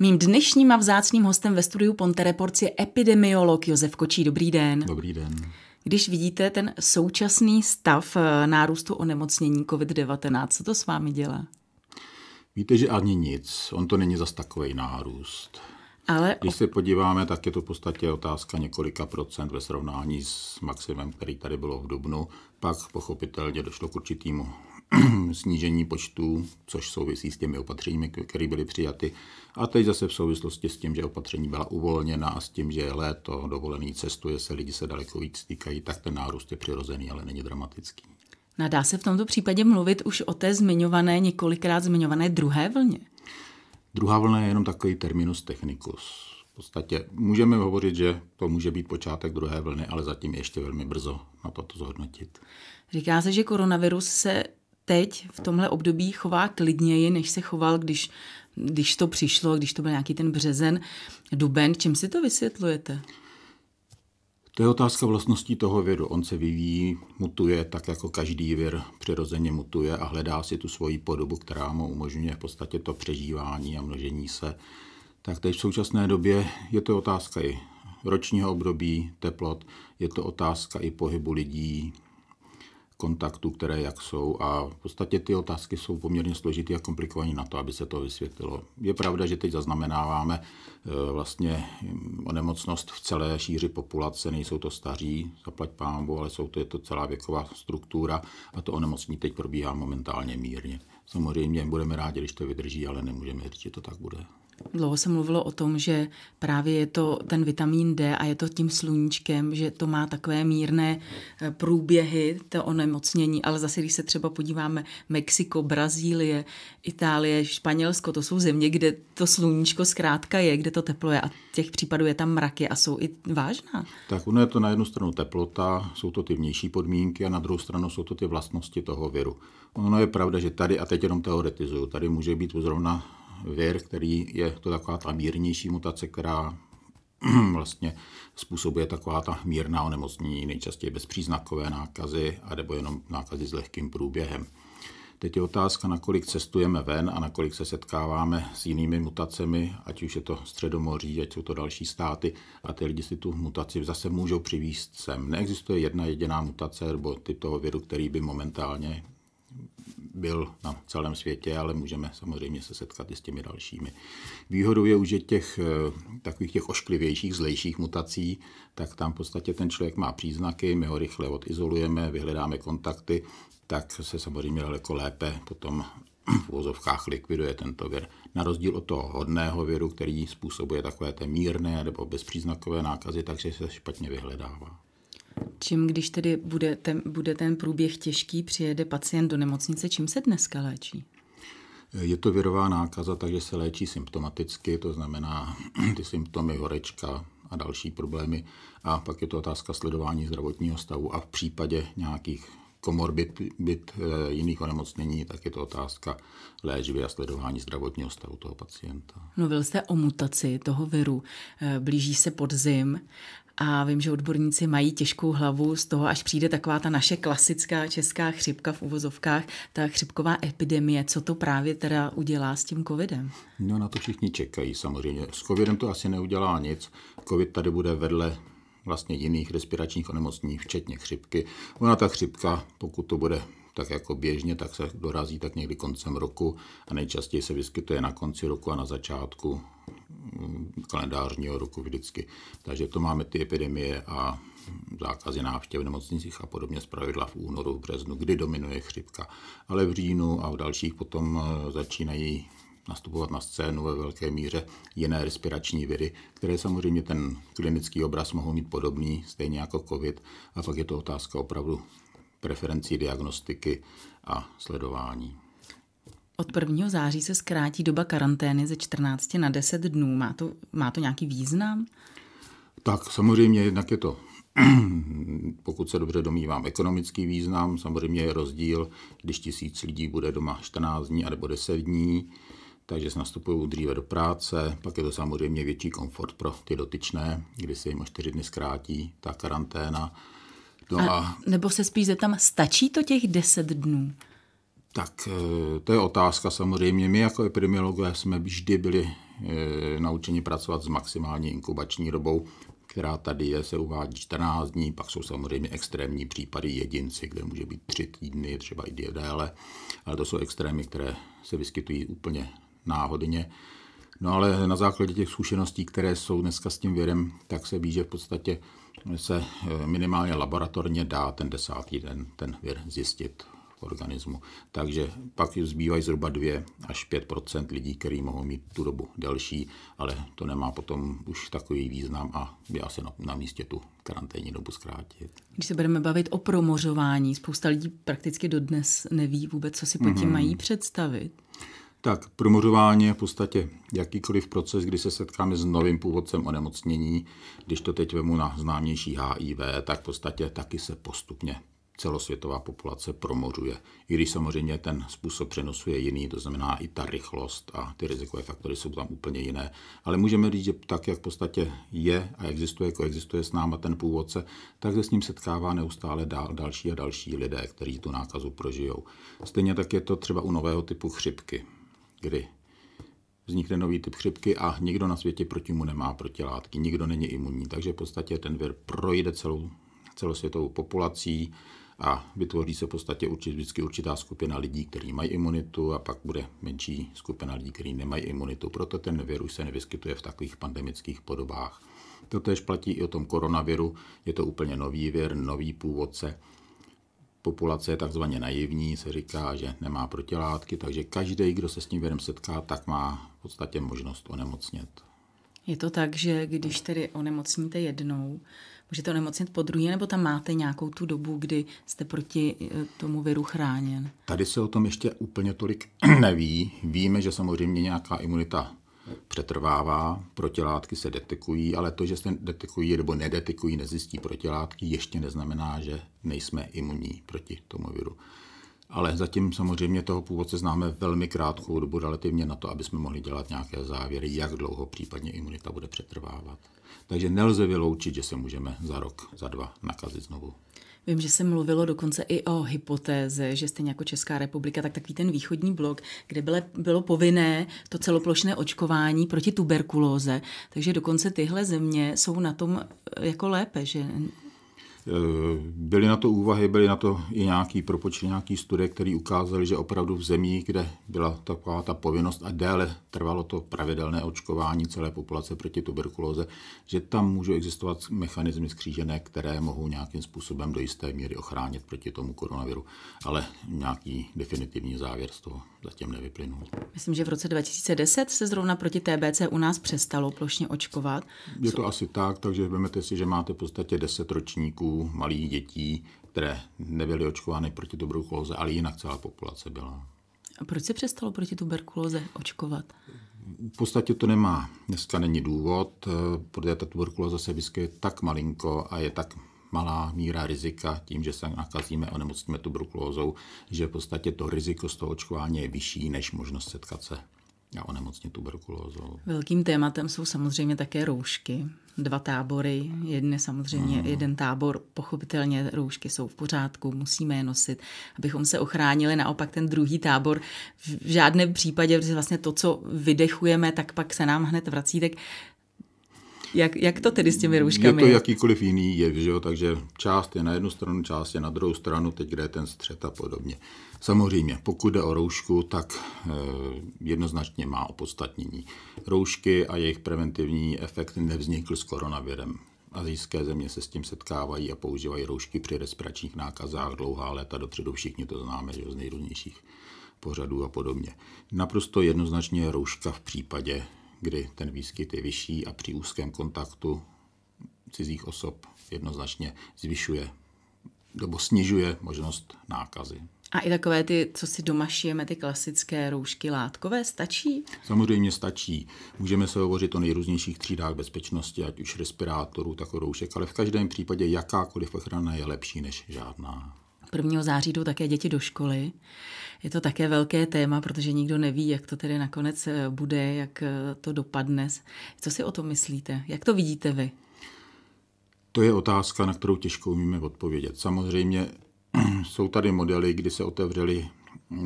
Mým dnešním a vzácným hostem ve studiu Ponte Reports je epidemiolog Josef Kočí. Dobrý den. Dobrý den. Když vidíte ten současný stav eh, nárůstu onemocnění COVID-19, co to s vámi dělá? Víte, že ani nic. On to není zas takový nárůst. Ale... Když se podíváme, tak je to v podstatě otázka několika procent ve srovnání s maximem, který tady bylo v Dubnu. Pak pochopitelně došlo k určitému snížení počtu, což souvisí s těmi opatřeními, které byly přijaty. A teď zase v souvislosti s tím, že opatření byla uvolněna a s tím, že je léto, dovolený cestuje se, lidi se daleko víc stýkají, tak ten nárůst je přirozený, ale není dramatický. Nadá se v tomto případě mluvit už o té zmiňované, několikrát zmiňované druhé vlně? Druhá vlna je jenom takový terminus technicus. V podstatě můžeme hovořit, že to může být počátek druhé vlny, ale zatím ještě velmi brzo na to, to zhodnotit. Říká se, že koronavirus se teď v tomhle období chová klidněji, než se choval, když, když to přišlo, když to byl nějaký ten březen, duben. Čím si to vysvětlujete? To je otázka vlastností toho viru. On se vyvíjí, mutuje tak, jako každý vir přirozeně mutuje a hledá si tu svoji podobu, která mu umožňuje v podstatě to přežívání a množení se. Tak teď v současné době je to otázka i ročního období, teplot, je to otázka i pohybu lidí, kontaktů, které jak jsou a v podstatě ty otázky jsou poměrně složité a komplikované na to, aby se to vysvětlilo. Je pravda, že teď zaznamenáváme e, vlastně onemocnost v celé šíři populace, nejsou to staří, zaplať pámbu, ale jsou to, je to celá věková struktura a to onemocnění teď probíhá momentálně mírně. Samozřejmě budeme rádi, když to vydrží, ale nemůžeme říct, že to tak bude. Dlouho se mluvilo o tom, že právě je to ten vitamin D a je to tím sluníčkem, že to má takové mírné eh, průběhy, to onemocnění, ale zase, když se třeba podíváme Mexiko, Brazílie, Itálie, Španělsko, to jsou země, kde to sluníčko zkrátka je, kde to teplo je a těch případů je tam mraky a jsou i vážná. Tak ono je to na jednu stranu teplota, jsou to ty vnější podmínky a na druhou stranu jsou to ty vlastnosti toho viru. Ono je pravda, že tady, a teď jenom teoretizuju, tady může být zrovna vir, který je to taková ta mírnější mutace, která vlastně způsobuje taková ta mírná onemocnění, nejčastěji bezpříznakové nákazy, a nebo jenom nákazy s lehkým průběhem. Teď je otázka, nakolik cestujeme ven a nakolik se setkáváme s jinými mutacemi, ať už je to Středomoří, ať jsou to další státy a ty lidi si tu mutaci zase můžou přivízt sem. Neexistuje jedna jediná mutace nebo typ toho viru, který by momentálně byl na celém světě, ale můžeme samozřejmě se setkat i s těmi dalšími. Výhodou je už, že těch eh, takových těch ošklivějších, zlejších mutací, tak tam v podstatě ten člověk má příznaky, my ho rychle odizolujeme, vyhledáme kontakty, tak se samozřejmě daleko lépe potom v vozovkách likviduje tento vir. Na rozdíl od toho hodného viru, který způsobuje takové té mírné nebo bezpříznakové nákazy, takže se špatně vyhledává. Čím, když tedy bude ten, bude ten průběh těžký, přijede pacient do nemocnice, čím se dneska léčí? Je to virová nákaza, takže se léčí symptomaticky, to znamená ty symptomy horečka a další problémy. A pak je to otázka sledování zdravotního stavu a v případě nějakých komorbid byt, eh, jiných onemocnění, tak je to otázka léčby a sledování zdravotního stavu toho pacienta. Mluvil jste o mutaci toho viru. Eh, blíží se podzim a vím, že odborníci mají těžkou hlavu z toho, až přijde taková ta naše klasická česká chřipka v uvozovkách, ta chřipková epidemie. Co to právě teda udělá s tím covidem? No na to všichni čekají samozřejmě. S covidem to asi neudělá nic. Covid tady bude vedle vlastně jiných respiračních onemocnění, včetně chřipky. Ona ta chřipka, pokud to bude tak jako běžně, tak se dorazí tak někdy koncem roku a nejčastěji se vyskytuje na konci roku a na začátku kalendářního roku vždycky. Takže to máme ty epidemie a zákazy návštěv v nemocnicích a podobně pravidla v únoru, v březnu, kdy dominuje chřipka. Ale v říjnu a v dalších potom eh, začínají nastupovat na scénu ve velké míře jiné respirační viry, které samozřejmě ten klinický obraz mohou mít podobný, stejně jako COVID. A pak je to otázka opravdu preferencí diagnostiky a sledování. Od 1. září se zkrátí doba karantény ze 14 na 10 dnů. Má to, má to nějaký význam? Tak samozřejmě jednak je to, pokud se dobře domývám, ekonomický význam. Samozřejmě je rozdíl, když tisíc lidí bude doma 14 dní nebo 10 dní, takže se nastupují dříve do práce. Pak je to samozřejmě větší komfort pro ty dotyčné, kdy se jim o 4 dny zkrátí ta karanténa. No a, a nebo se spíš zeptám, stačí to těch 10 dnů? Tak eh, to je otázka samozřejmě. My jako epidemiologové jsme vždy byli e, naučeni pracovat s maximální inkubační dobou, která tady je, se uvádí 14 dní, pak jsou samozřejmě extrémní případy jedinci, kde může být 3 týdny, třeba i déle, ale to jsou extrémy, které se vyskytují úplně náhodně. No ale na základě těch zkušeností, které jsou dneska s tím virem, tak se ví, že v podstatě se eh, minimálně laboratorně dá ten desátý den ten vir zjistit organismu. Takže pak zbývají zhruba 2 až 5% lidí, kteří mohou mít tu dobu delší, ale to nemá potom už takový význam a je asi na, na místě tu karanténní dobu zkrátit. Když se budeme bavit o promořování, spousta lidí prakticky dodnes neví vůbec, co si pod tím mm-hmm. mají představit. Tak promořování je v podstatě jakýkoliv proces, kdy se setkáme s novým původcem onemocnění. Když to teď vemu na známější HIV, tak v podstatě taky se postupně celosvětová populace promořuje. I když samozřejmě ten způsob přenosu je jiný, to znamená i ta rychlost a ty rizikové faktory jsou tam úplně jiné. Ale můžeme říct, že tak, jak v podstatě je a existuje, koexistuje s náma ten původce, tak se s ním setkává neustále dál, další a další lidé, kteří tu nákazu prožijou. Stejně tak je to třeba u nového typu chřipky kdy vznikne nový typ chřipky a nikdo na světě proti mu nemá protilátky, nikdo není imunní, takže v podstatě ten vir projde celou celosvětovou populací a vytvoří se v podstatě určit, vždycky určitá skupina lidí, kteří mají imunitu a pak bude menší skupina lidí, kteří nemají imunitu. Proto ten virus se nevyskytuje v takových pandemických podobách. To tež platí i o tom koronaviru. Je to úplně nový vir, nový původce populace je takzvaně naivní, se říká, že nemá protilátky, takže každý, kdo se s tím virem setká, tak má v podstatě možnost onemocnět. Je to tak, že když tedy onemocníte jednou, můžete onemocnit po druhé, nebo tam máte nějakou tu dobu, kdy jste proti eh, tomu viru chráněn? Tady se o tom ještě úplně tolik neví. Víme, že samozřejmě nějaká imunita přetrvává, protilátky se detekují, ale to, že se detekují nebo nedetekují, nezjistí protilátky, ještě neznamená, že nejsme imunní proti tomu viru. Ale zatím samozřejmě toho původce známe velmi krátkou dobu relativně na to, aby jsme mohli dělat nějaké závěry, jak dlouho případně imunita bude přetrvávat. Takže nelze vyloučit, že se můžeme za rok, za dva nakazit znovu. Vím, že se mluvilo dokonce i o hypotéze, že stejně jako Česká republika, tak takový ten východní blok, kde bylo, bylo povinné to celoplošné očkování proti tuberkulóze. Takže dokonce tyhle země jsou na tom jako lépe, že Eh, byly na to úvahy, byly na to i nějaký propočty, nějaký studie, které ukázaly, že opravdu v zemích, kde byla taková ta povinnost a déle trvalo to pravidelné očkování celé populace proti tuberkulóze, že tam můžou existovat mechanismy skřížené, které mohou nějakým způsobem do jisté míry ochránit proti tomu koronaviru. Ale nějaký definitivní závěr z toho zatím nevyplynul. Myslím, že v roce 2010 se zrovna proti TBC u nás přestalo plošně očkovat. Je to asi tak, takže vezmete si, že máte v podstatě 10 ročníků malých dětí, které nebyly očkovány proti tuberkulóze, ale jinak celá populace byla. A proč se přestalo proti tuberkulóze očkovat? V podstatě to nemá, dneska není důvod, protože ta tuberkulóza se vyskytuje tak malinko a je tak malá míra rizika tím, že se nakazíme a nemocníme tuberkulózou, že v podstatě to riziko z toho očkování je vyšší než možnost setkat se a onemocnit tuberkulózou. Velkým tématem jsou samozřejmě také roušky. Dva tábory, jeden samozřejmě, mm. jeden tábor, pochopitelně roušky jsou v pořádku, musíme je nosit, abychom se ochránili. Naopak ten druhý tábor v žádném případě, protože vlastně to, co vydechujeme, tak pak se nám hned vrací, tak jak, jak to tedy s těmi rouškami? Je to jakýkoliv jiný jev, že jo? takže část je na jednu stranu, část je na druhou stranu, teď kde je ten střet a podobně. Samozřejmě, pokud jde o roušku, tak e, jednoznačně má opodstatnění. Roušky a jejich preventivní efekt nevznikl s koronavirem. Azijské země se s tím setkávají a používají roušky při respiračních nákazách dlouhá léta dopředu. Všichni to známe že z nejrůznějších pořadů a podobně. Naprosto jednoznačně je rouška v případě, kdy ten výskyt je vyšší a při úzkém kontaktu cizích osob jednoznačně zvyšuje nebo snižuje možnost nákazy. A i takové ty, co si doma šijeme, ty klasické roušky látkové, stačí? Samozřejmě stačí. Můžeme se hovořit o nejrůznějších třídách bezpečnosti, ať už respirátorů, tak roušek, ale v každém případě jakákoliv ochrana je lepší než žádná. 1. září jdou také děti do školy. Je to také velké téma, protože nikdo neví, jak to tedy nakonec eh, bude, jak eh, to dopadne. Co si o tom myslíte? Jak to vidíte vy? To je otázka, na kterou těžko umíme odpovědět. Samozřejmě jsou tady modely, kdy se otevřely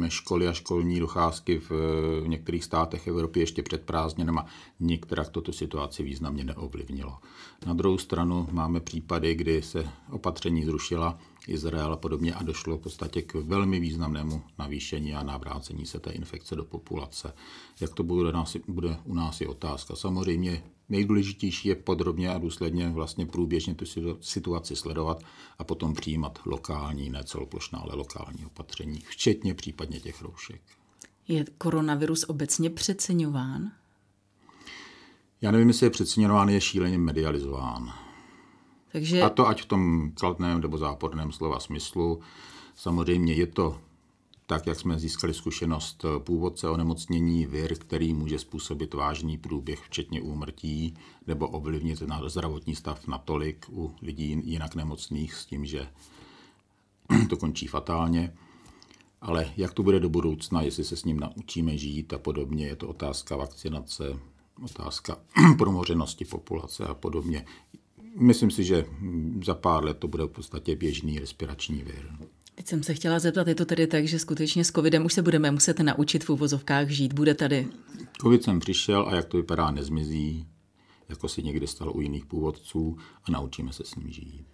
školy a školní docházky v, některých státech Evropy ještě před prázdninama některá toto situaci významně neovlivnilo. Na druhou stranu máme případy, kdy se opatření zrušila Izrael a podobně a došlo v podstatě k velmi významnému navýšení a navrácení se té infekce do populace. Jak to bude, nás, bude u nás je otázka. Samozřejmě nejdůležitější je podrobně a důsledně vlastně průběžně tu situaci sledovat a potom přijímat lokální, ne celoplošná, ale lokální opatření, včetně případně těch roušek. Je koronavirus obecně přeceňován? Já nevím, jestli je přeceňován, je šíleně medializován. Takže... A to ať v tom kladném nebo záporném slova smyslu. Samozřejmě je to tak, jak jsme získali zkušenost původce onemocnění vir, který může způsobit vážný průběh, včetně úmrtí, nebo ovlivnit na zdravotní stav natolik u lidí jinak nemocných s tím, že to končí fatálně. Ale jak to bude do budoucna, jestli se s ním naučíme žít a podobně, je to otázka vakcinace, otázka promořenosti populace a podobně. Myslím si, že za pár let to bude v podstatě běžný respirační vir. Teď jsem se chtěla zeptat, je to tedy tak, že skutečně s covidem už se budeme muset naučit v uvozovkách žít, bude tady? Covid jsem přišel a jak to vypadá, nezmizí, jako si někdy stalo u jiných původců a naučíme se s ním žít.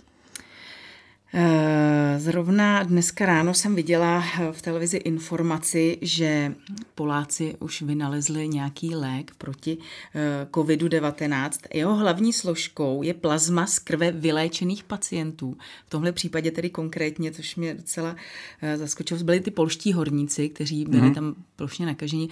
Eh, zrovna dneska ráno jsem viděla eh, v televizi informaci, že Poláci už vynalezli nějaký lék proti eh, COVID-19. Jeho hlavní složkou je plazma z krve vyléčených pacientů. V tomhle případě tedy konkrétně, což mě docela zaskočilo, byli ty polští horníci, kteří byli mm-hmm. tam plošně nakaženi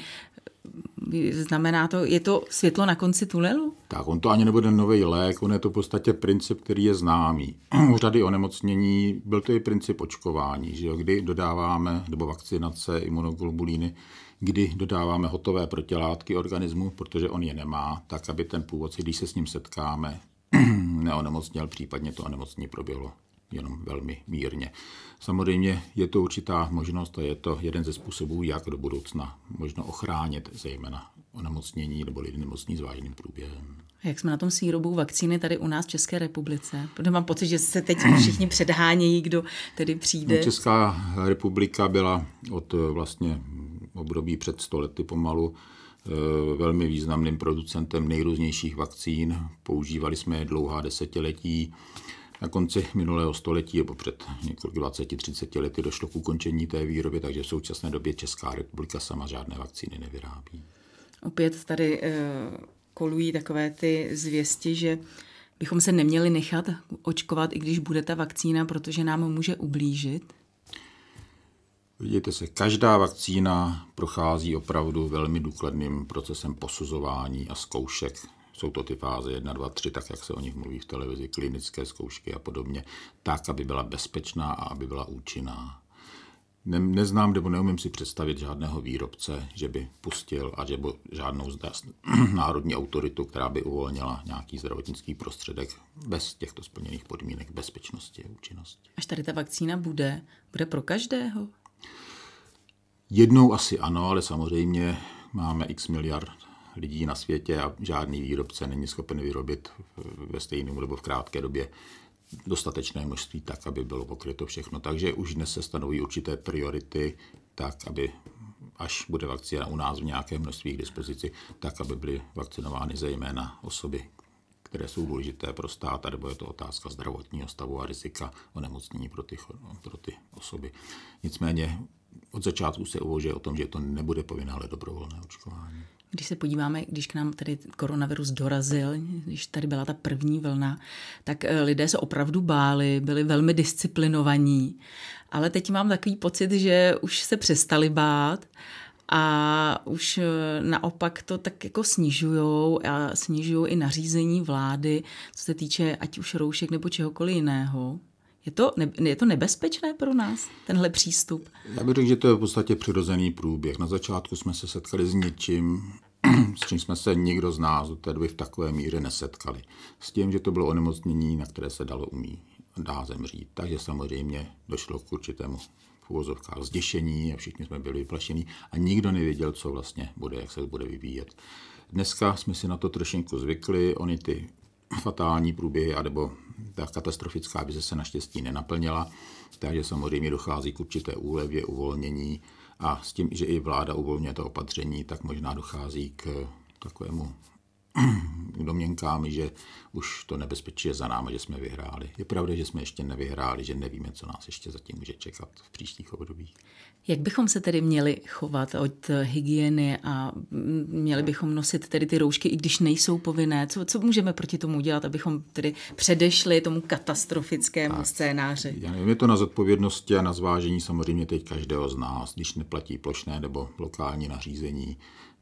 znamená to, je to světlo na konci tunelu? Tak on to ani nebude nový lék, on je to v podstatě princip, který je známý. U řady onemocnění byl to i princip očkování, že jo, kdy dodáváme, nebo vakcinace, imunoglobulíny, kdy dodáváme hotové protilátky organismu, protože on je nemá, tak aby ten původce, když se s ním setkáme, neonemocněl, případně to onemocnění proběhlo jenom velmi mírně. Samozřejmě je to určitá možnost a je to jeden ze způsobů, jak do budoucna možno ochránit zejména onemocnění nebo lidi nemocní s vážným průběhem. Jak jsme na tom s výrobou vakcíny tady u nás v České republice? Protože mám pocit, že se teď všichni předhánějí, kdo tedy přijde. No, Česká republika byla od vlastně období před stolety pomalu eh, velmi významným producentem nejrůznějších vakcín. Používali jsme je dlouhá desetiletí. Na konci minulého století nebo před několik 20-30 lety došlo k ukončení té výroby, takže v současné době Česká republika sama žádné vakcíny nevyrábí. Opět tady uh, kolují takové ty zvěsti, že bychom se neměli nechat očkovat, i když bude ta vakcína, protože nám může ublížit. Vidíte se, každá vakcína prochází opravdu velmi důkladným procesem posuzování a zkoušek jsou to ty fáze 1, 2, 3, tak jak se o nich mluví v televizi, klinické zkoušky a podobně, tak, aby byla bezpečná a aby byla účinná. Ne, neznám nebo neumím si představit žádného výrobce, že by pustil a že by žádnou zda, národní autoritu, která by uvolnila nějaký zdravotnický prostředek bez těchto splněných podmínek bezpečnosti a účinnosti. Až tady ta vakcína bude, bude pro každého? Jednou asi ano, ale samozřejmě máme x miliard lidí na světě a žádný výrobce není schopen vyrobit ve stejném nebo v krátké době dostatečné množství tak, aby bylo pokryto všechno. Takže už dnes se stanoví určité priority tak, aby až bude vakcína u nás v nějakém množství k dispozici, tak, aby byly vakcinovány zejména osoby, které jsou důležité pro stát, nebo je to otázka zdravotního stavu a rizika onemocnění pro ty, pro ty osoby. Nicméně od začátku se uvažuje o tom, že to nebude povinné, ale dobrovolné očkování. Když se podíváme, když k nám tady koronavirus dorazil, když tady byla ta první vlna, tak eh, lidé se opravdu báli, byli velmi disciplinovaní. Ale teď mám takový pocit, že už se přestali bát a už eh, naopak to tak jako snižujou a snižují i nařízení vlády, co se týče ať už roušek nebo čehokoliv jiného. Je to, ne, je to nebezpečné pro nás, tenhle přístup? Já bych řekl, že to je v podstatě přirozený průběh. Na začátku jsme se setkali s něčím, s čím jsme se nikdo z nás do té doby v takové míře nesetkali. S tím, že to bylo onemocnění, na které se dalo umí, dá zemřít. Takže samozřejmě došlo k určitému v zděšení a všichni jsme byli vyplašení a nikdo nevěděl, co vlastně bude, jak se bude vyvíjet. Dneska jsme si na to trošinku zvykli, oni ty fatální průběhy, anebo ta katastrofická vize se naštěstí nenaplnila, takže samozřejmě dochází k určité úlevě, uvolnění a s tím, že i vláda uvolňuje to opatření, tak možná dochází k takovému domněnkám, že už to nebezpečí je za námi, že jsme vyhráli. Je pravda, že jsme ještě nevyhráli, že nevíme, co nás ještě zatím může čekat v příštích obdobích. Jak bychom se tedy měli chovat od hygieny a měli bychom nosit tedy ty roušky, i když nejsou povinné? Co, co můžeme proti tomu dělat, abychom tedy předešli tomu katastrofickému tak, scénáři? Já nevím, je to na zodpovědnosti a na zvážení samozřejmě teď každého z nás, když neplatí plošné nebo lokální nařízení,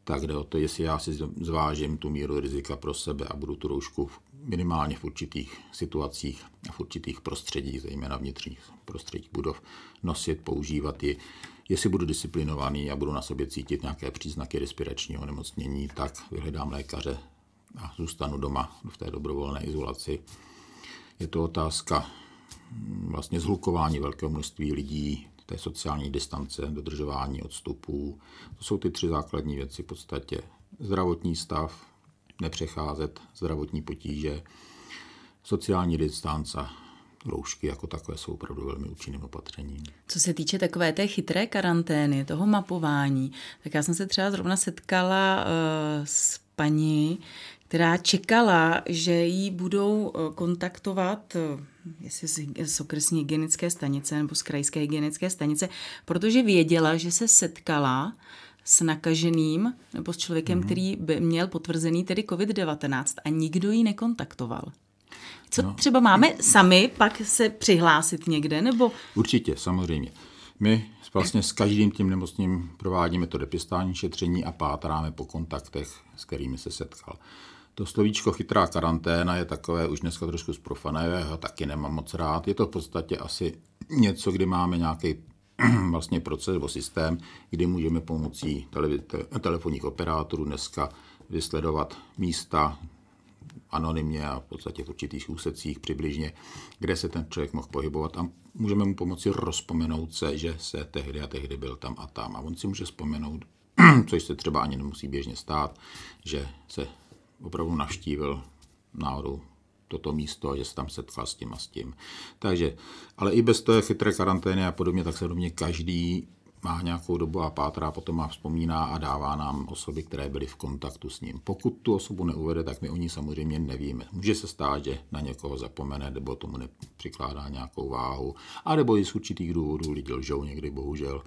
tak jde o to, jestli já si zvážím tu míru rizika pro sebe a budu tu roušku minimálně v určitých situacích a v určitých prostředích, zejména vnitřních prostředích budov, nosit, používat ji. Jestli budu disciplinovaný a budu na sobě cítit nějaké příznaky respiračního nemocnění, tak vyhledám lékaře a zůstanu doma v té dobrovolné izolaci. Je to otázka mm, vlastně zhlukování velkého množství lidí, té sociální distance, dodržování odstupů. To jsou ty tři základní věci v podstatě. Zdravotní stav, nepřecházet, zdravotní potíže, sociální distance roušky jako takové jsou opravdu velmi účinným opatřením. Co se týče takové té chytré karantény, toho mapování, tak já jsem se třeba zrovna setkala uh, s paní, která čekala, že jí budou eh, kontaktovat eh, jestli z okresní hygienické stanice nebo z krajské hygienické stanice, protože věděla, že se setkala s nakaženým nebo s člověkem, mm-hmm. který by měl potvrzený tedy COVID-19 a nikdo ji nekontaktoval. Co no. třeba máme sami pak se přihlásit někde, nebo? Určitě, samozřejmě. My vlastně s každým tím nemocným provádíme to depistání šetření a pátráme po kontaktech, s kterými se setkal. To slovíčko chytrá karanténa je takové už dneska trošku zprofané, já ho taky nemám moc rád. Je to v podstatě asi něco, kdy máme nějaký vlastně proces nebo systém, kdy můžeme pomocí tele- telefonních operátorů dneska vysledovat místa anonymně a v podstatě v určitých úsecích přibližně, kde se ten člověk mohl pohybovat a můžeme mu pomoci rozpomenout se, že se tehdy a tehdy byl tam a tam. A on si může vzpomenout, což se třeba ani nemusí běžně stát, že se opravdu navštívil náhodou toto místo a že se tam setkal s tím a s tím. Takže, ale i bez té chytré karantény a podobně, tak se do mě každý má nějakou dobu a pátrá, potom má vzpomíná a dává nám osoby, které byly v kontaktu s ním. Pokud tu osobu neuvede, tak my o ní samozřejmě nevíme. Může se stát, že na někoho zapomene, nebo tomu nepřikládá nějakou váhu, a nebo i z určitých důvodů lidi lžou někdy, bohužel.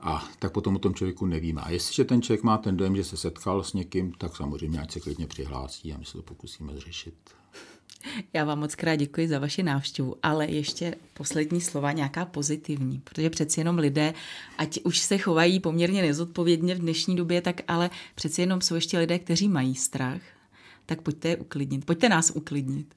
A tak potom o tom člověku nevíme. A jestliže ten člověk má ten dojem, že se setkal s někým, tak samozřejmě ať se klidně přihlásí a my se to pokusíme zřešit. Já vám moc krát děkuji za vaši návštěvu, ale ještě poslední slova nějaká pozitivní, protože přeci jenom lidé, ať už se chovají poměrně nezodpovědně v dnešní době, tak ale přeci jenom jsou ještě lidé, kteří mají strach. Tak pojďte je uklidnit, pojďte nás uklidnit.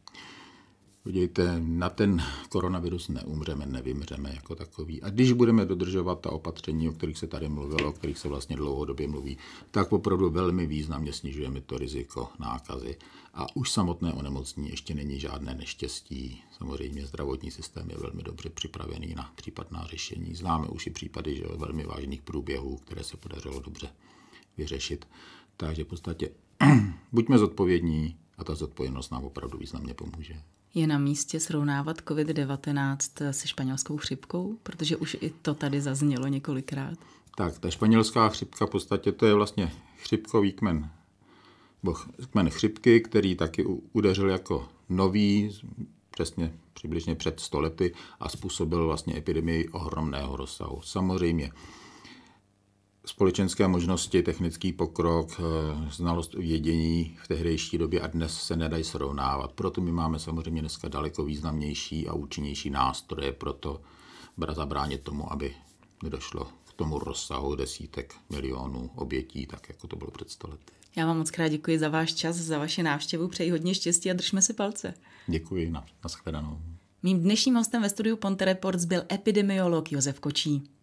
Podívejte, na ten koronavirus neumřeme, nevymřeme jako takový. A když budeme dodržovat ta opatření, o kterých se tady mluvilo, o kterých se vlastně dlouhodobě mluví, tak opravdu velmi významně snižujeme to riziko nákazy. A už samotné onemocnění ještě není žádné neštěstí. Samozřejmě zdravotní systém je velmi dobře připravený na případná řešení. Známe už i případy že velmi vážných průběhů, které se podařilo dobře vyřešit. Takže v podstatě buďme zodpovědní a ta zodpovědnost nám opravdu významně pomůže. Je na místě srovnávat COVID-19 se španělskou chřipkou, protože už i to tady zaznělo několikrát. Tak, ta španělská chřipka v podstatě to je vlastně chřipkový kmen, bo kmen chřipky, který taky udeřil jako nový, přesně přibližně před stolety a způsobil vlastně epidemii ohromného rozsahu. Samozřejmě společenské možnosti, technický pokrok, eh, znalost vědění v tehdejší době a dnes se nedají srovnávat. Proto my máme samozřejmě dneska daleko významnější a účinnější nástroje pro to zabránit tomu, aby nedošlo k tomu rozsahu desítek milionů obětí, tak jako to bylo před stolety. Já vám moc krát děkuji za váš čas, za vaši návštěvu, přeji hodně štěstí a držme si palce. Děkuji, na, na shledanou. Mým dnešním hostem ve studiu Ponte Reports byl epidemiolog Josef Kočí.